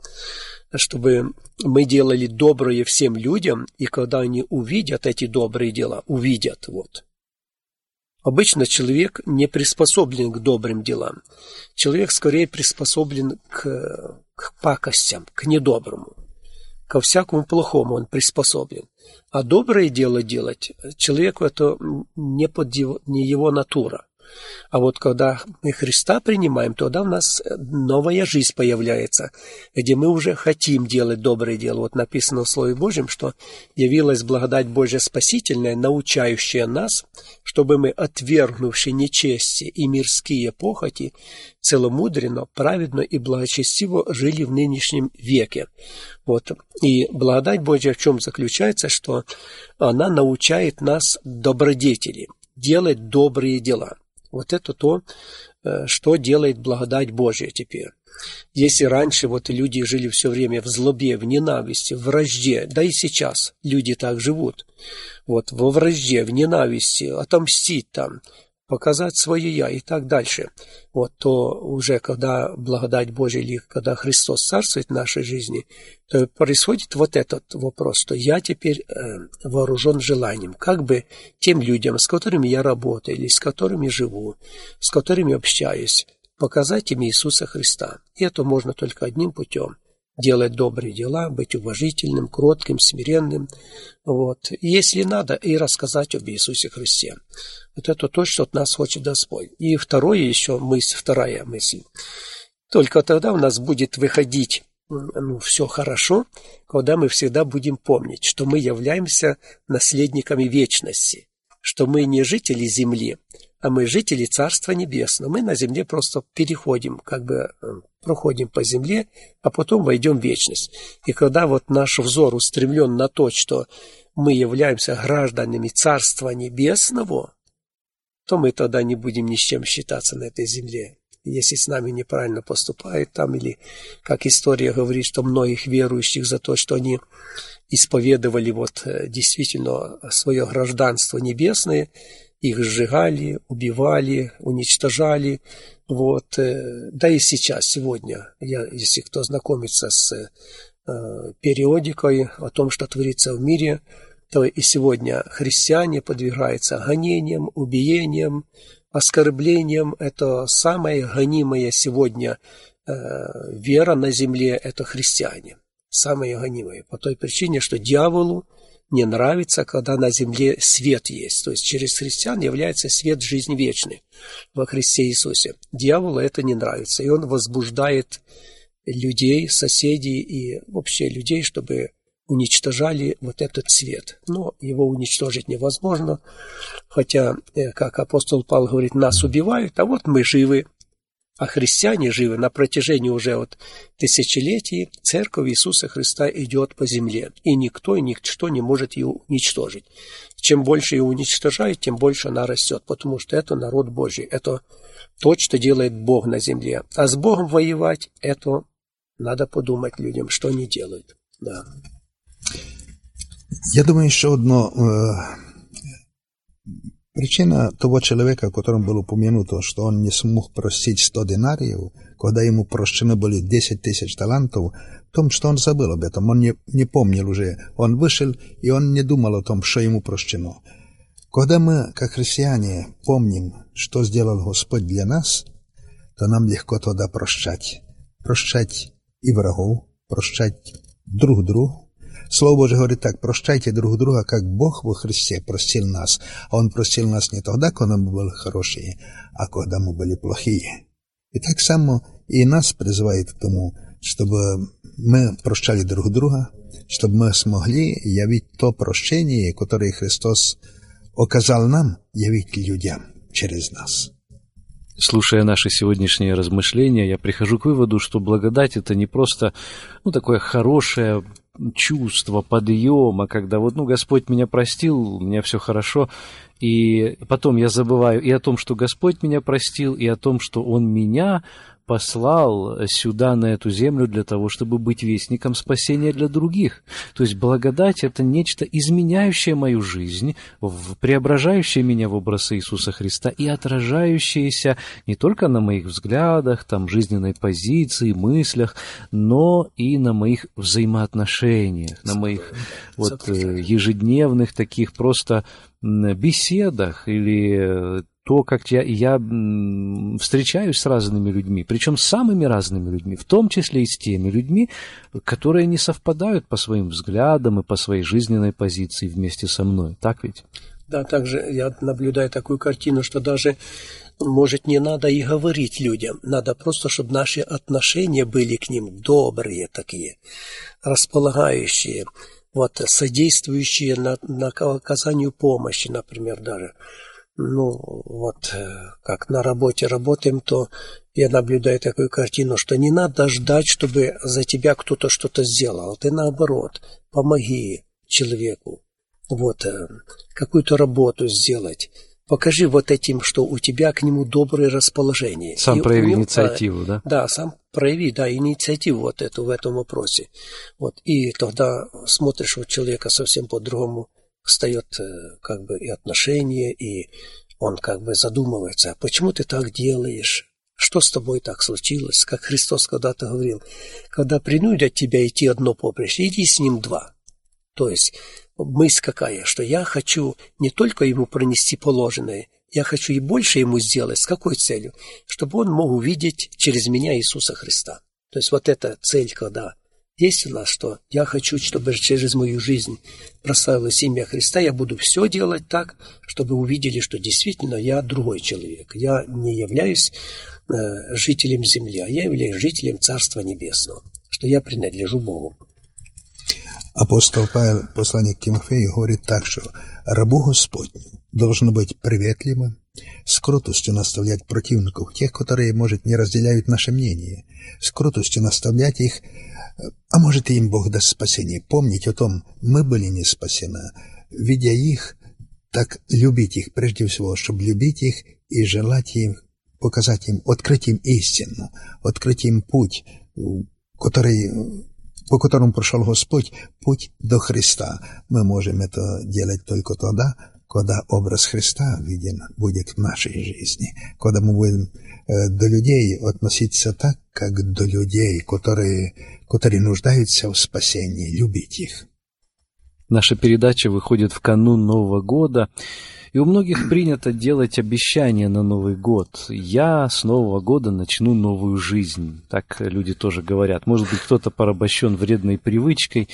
чтобы мы делали доброе всем людям, и когда они увидят эти добрые дела, увидят, вот. Обычно человек не приспособлен к добрым делам. Человек скорее приспособлен к, к пакостям, к недоброму. Ко всякому плохому он приспособлен. А доброе дело делать человеку это не, под его, не его натура. А вот когда мы Христа принимаем, тогда у нас новая жизнь появляется, где мы уже хотим делать добрые дела. Вот написано в Слове Божьем, что явилась благодать Божья спасительная, научающая нас, чтобы мы, отвергнувши нечестие и мирские похоти, целомудренно, праведно и благочестиво жили в нынешнем веке. Вот. И благодать Божья в чем заключается, что она научает нас добродетели, делать добрые дела. Вот это то, э, что делает благодать Божья теперь. Если раньше вот люди жили все время в злобе, в ненависти, в вражде, да и сейчас люди так живут, вот во вражде, в ненависти, отомстить там, показать свое «я» и так дальше, вот, то уже когда благодать Божия или когда Христос царствует в нашей жизни, то происходит вот этот вопрос, что я теперь э, вооружен желанием, как бы тем людям, с которыми я работаю, или с которыми живу, с которыми общаюсь, показать им Иисуса Христа. И это можно только одним путем делать добрые дела, быть уважительным, кротким, смиренным, вот. если надо, и рассказать об Иисусе Христе. Вот это то, что от нас хочет Господь. И второе еще мысль, вторая мысль. Только тогда у нас будет выходить ну, все хорошо, когда мы всегда будем помнить, что мы являемся наследниками вечности, что мы не жители земли, а мы жители Царства Небесного. Мы на земле просто переходим, как бы э, проходим по земле, а потом войдем в вечность. И когда вот наш взор устремлен на то, что мы являемся гражданами Царства Небесного, то мы тогда не будем ни с чем считаться на этой земле. если с нами неправильно поступают там, или, как история говорит, что многих верующих за то, что они исповедовали вот э, действительно свое гражданство небесное, их сжигали, убивали, уничтожали. Вот. Э, да и сейчас, сегодня, я, если кто знакомится с э, периодикой о том, что творится в мире, то и сегодня христиане подвергаются гонениям, убиениям, оскорблением. Это самая гонимая сегодня э, вера на земле – это христиане. Самая гонимая. По той причине, что дьяволу не нравится, когда на земле свет есть. То есть через христиан является свет жизни вечной во Христе Иисусе. Дьяволу это не нравится, и он возбуждает людей, соседей и вообще людей, чтобы уничтожали вот этот свет. Но его уничтожить невозможно, хотя, э, как апостол Павел говорит, нас убивают, а вот мы живы, а христиане живы на протяжении уже вот тысячелетий. Церковь Иисуса Христа идет по земле, и никто и ничто не может ее уничтожить. Чем больше ее уничтожает, тем больше она растет, потому что это народ Божий, это то, что делает Бог на земле. А с Богом воевать, это надо подумать людям, что они делают. Да. Я думаю, еще одно Причина того человека, о котором было упомянуто, что он не смог простить 100 динариев, когда ему прощено были 10 тысяч талантов, в том, что он забыл об этом, он не, не помнил уже. Он вышел, и он не думал о том, что ему прощено. Когда мы, как христиане, помним, что сделал Господь для нас, то нам легко тогда прощать. Прощать и врагов, прощать друг другу, Слово Божие говорит так, прощайте друг друга, как Бог во Христе простил нас. А Он простил нас не тогда, когда мы были хорошие, а когда мы были плохие. И так само и нас призывает к тому, чтобы мы прощали друг друга, чтобы мы смогли явить то прощение, которое Христос оказал нам, явить людям через нас. Слушая наши сегодняшние размышления, я прихожу к выводу, что благодать это не просто ну, такое хорошее чувство подъема, когда вот, ну, Господь меня простил, у меня все хорошо, и потом я забываю и о том, что Господь меня простил, и о том, что Он меня послал сюда, на эту землю, для того, чтобы быть вестником спасения для других. То есть благодать – это нечто изменяющее мою жизнь, преображающее меня в образ Иисуса Христа и отражающееся не только на моих взглядах, там, жизненной позиции, мыслях, но и на моих взаимоотношениях, на моих вот э, ежедневных таких просто беседах или э, то, как я, я встречаюсь с разными людьми, причем с самыми разными людьми, в том числе и с теми людьми, которые не совпадают по своим взглядам и по своей жизненной позиции вместе со мной. Так ведь? Да, также я наблюдаю такую картину, что даже, может, не надо и говорить людям, надо просто, чтобы наши отношения были к ним добрые такие, располагающие, вот, содействующие на, на оказанию помощи, например, даже ну, вот э, как на работе работаем, то я наблюдаю такую картину, что не надо ждать, чтобы за тебя кто-то что-то сделал. Ты наоборот, помоги человеку, вот, э, какую-то работу сделать. Покажи вот этим, что у тебя к нему доброе расположение. Сам и прояви него, инициативу, да? Да, сам прояви, да, инициативу вот эту в этом вопросе. Вот, и тогда смотришь у человека совсем по-другому встает э, как бы и отношение, и он как бы задумывается, а почему ты так делаешь? Что с тобой так случилось? Как Христос когда-то говорил, когда принудят тебя идти одно поприще, иди с ним два. То есть мысль какая, что я хочу не только ему пронести положенное, я хочу и больше ему сделать. С какой целью? Чтобы он мог увидеть через меня Иисуса Христа. То есть вот эта цель, когда нас, что я хочу, чтобы через мою жизнь прославилось имя Христа, я буду все делать так, чтобы увидели, что действительно я другой человек. Я не являюсь э, жителем земли, а я являюсь жителем Царства Небесного, что я принадлежу Богу. Апостол Павел, послание к Тимофею, говорит так, что рабу Господню должно быть приветливым, с крутостью наставлять противников, тех, которые, может, не разделяют наше мнение, с крутостью наставлять их а может, и им Бог даст спасение. Помнить о том, мы были не спасены. Видя их, так любить их прежде всего, чтобы любить их и желать им показать им, открыть им истину, открыть им путь, который, по которому прошел Господь, путь до Христа. Мы можем это делать только тогда, когда образ Христа виден будет в нашей жизни, когда мы будем э, до людей относиться так, как до людей, которые, которые нуждаются в спасении, любить их. Наша передача выходит в канун Нового года, и у многих принято делать обещания на Новый год. Я с Нового года начну новую жизнь. Так люди тоже говорят. Может быть, кто-то порабощен вредной привычкой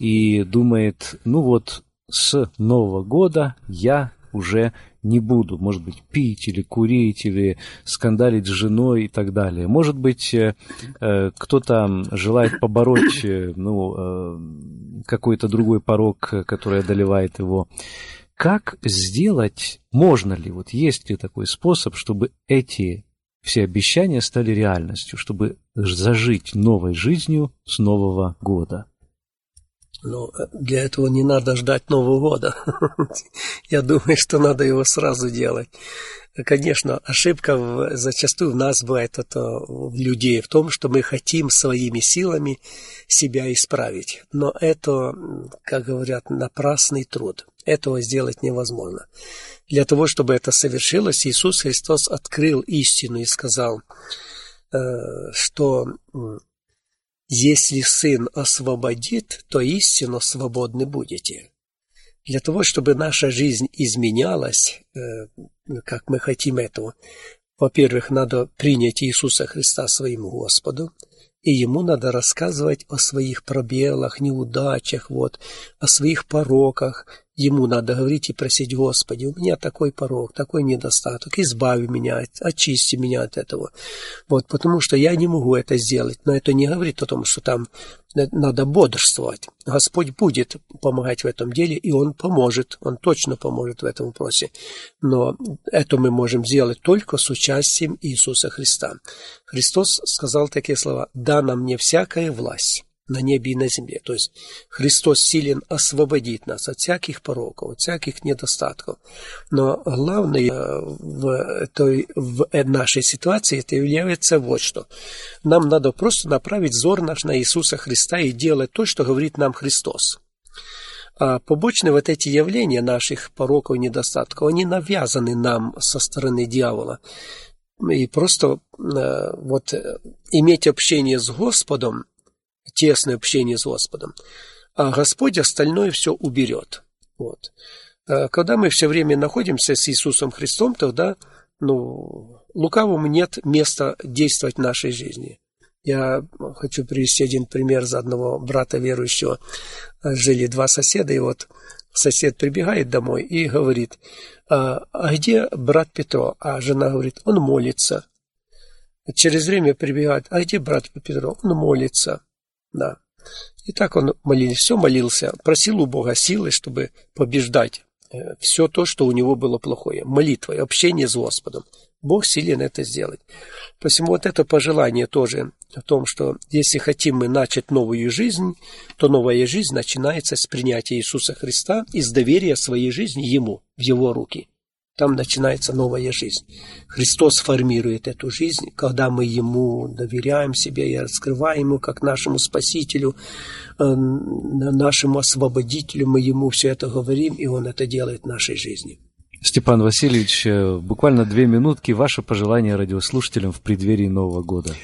и думает, ну вот, с Нового года я уже не буду, может быть, пить или курить, или скандалить с женой и так далее. Может быть, э, э кто-то желает побороть э, ну, какой-то другой порог, который одолевает его. Как сделать, можно ли, вот есть ли такой способ, чтобы эти все обещания стали реальностью, чтобы зажить новой жизнью с Нового года? Но э, для этого не надо ждать Нового года. Я думаю, что надо его сразу делать. Конечно, ошибка зачастую в нас бывает это в людей в том, что мы хотим своими силами себя исправить. Но это, как говорят, напрасный труд. Этого сделать невозможно. Для того, чтобы это совершилось, Иисус Христос открыл истину и сказал, э, что если Сын освободит, то истинно свободны будете. Для того, чтобы наша жизнь изменялась, э, как мы хотим этого, во-первых, надо принять Иисуса Христа своим Господом, и ему надо рассказывать о своих пробелах, неудачах, вот, о своих пороках, Ему надо говорить и просить, Господи, у меня такой порог, такой недостаток, избави меня, очисти меня от этого. Вот, потому что я не могу это сделать, но это не говорит о том, что там надо бодрствовать. Господь будет помогать в этом деле, и Он поможет, Он точно поможет в этом вопросе. Но это мы можем сделать только с участием Иисуса Христа. Христос сказал такие слова «Дана мне всякая власть» на небе и на земле. То есть Христос силен освободить нас от всяких пороков, от всяких недостатков. Но главное э, в, той, в нашей ситуации это является вот что. Нам надо просто направить взор наш на Иисуса Христа и делать то, что говорит нам Христос. А побочные вот эти явления наших пороков и недостатков, они навязаны нам со стороны дьявола. И просто э, вот э, иметь общение с Господом тесное общение с Господом. А Господь остальное все уберет. Вот. А когда мы все время находимся с Иисусом Христом, тогда ну, лукавому нет места действовать в нашей жизни. Я хочу привести один пример за одного брата верующего. Жили два соседа, и вот сосед прибегает домой и говорит, а, а где брат Петро? А жена говорит, он молится. Через время прибегает, а где брат Петро? Он молится. Да. И так он молился, все молился, просил у Бога силы, чтобы побеждать э, все то, что у него было плохое. Молитва, общение с Господом. Бог силен это сделать. Посему вот это пожелание тоже о том, что если хотим мы начать новую жизнь, то новая жизнь начинается с принятия Иисуса Христа и с доверия своей жизни Ему, в Его руки – там начинается новая жизнь. Христос формирует эту жизнь, когда мы Ему доверяем себе и раскрываем Ему как нашему Спасителю, э, нашему Освободителю, мы Ему все это говорим, и Он это делает в нашей жизни. Степан Васильевич, э, буквально две минутки. Ваше пожелание радиослушателям в преддверии Нового года.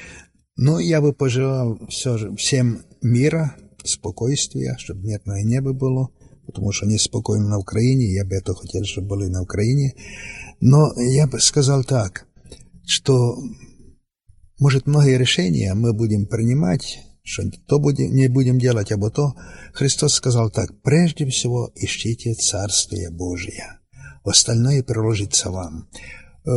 Ну, я бы пожелал все же всем мира, спокойствия, чтобы мирное небо было – потому что они спокойны на Украине, я бы это хотел, чтобы были на Украине. Но я бы сказал так, что, может, многие решения мы будем принимать, что то будем, не будем делать, а то. Христос сказал так, прежде всего ищите Царствие Божие, остальное приложится вам. Э,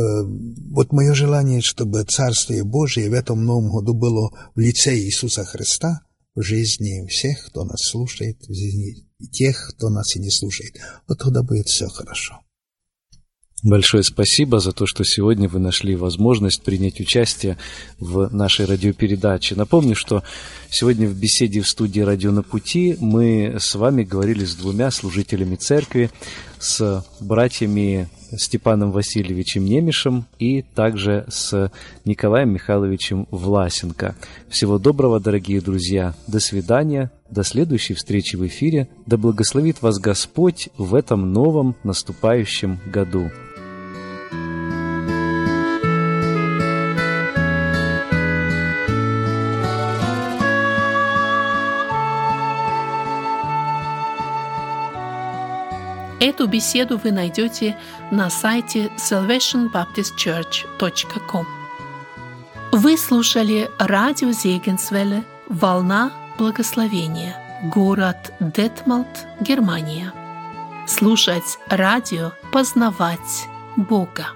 вот мое желание, чтобы Царствие Божие в этом Новом году было в лице Иисуса Христа в жизни всех, кто нас слушает, в жизни и тех, кто нас и не слушает. Вот тогда будет все хорошо. Большое спасибо за то, что сегодня вы нашли возможность принять участие в нашей радиопередаче. Напомню, что сегодня в беседе в студии «Радио на пути» мы с вами говорили с двумя служителями церкви, с братьями Степаном Васильевичем Немишем и также с Николаем Михайловичем Власенко. Всего доброго, дорогие друзья. До свидания. До следующей встречи в эфире. Да благословит вас Господь в этом новом наступающем году. Эту беседу вы найдете на сайте salvationbaptistchurch.com. Вы слушали радио Зегенсвелле «Волна благословения», город Детмалт, Германия. Слушать радио, познавать Бога.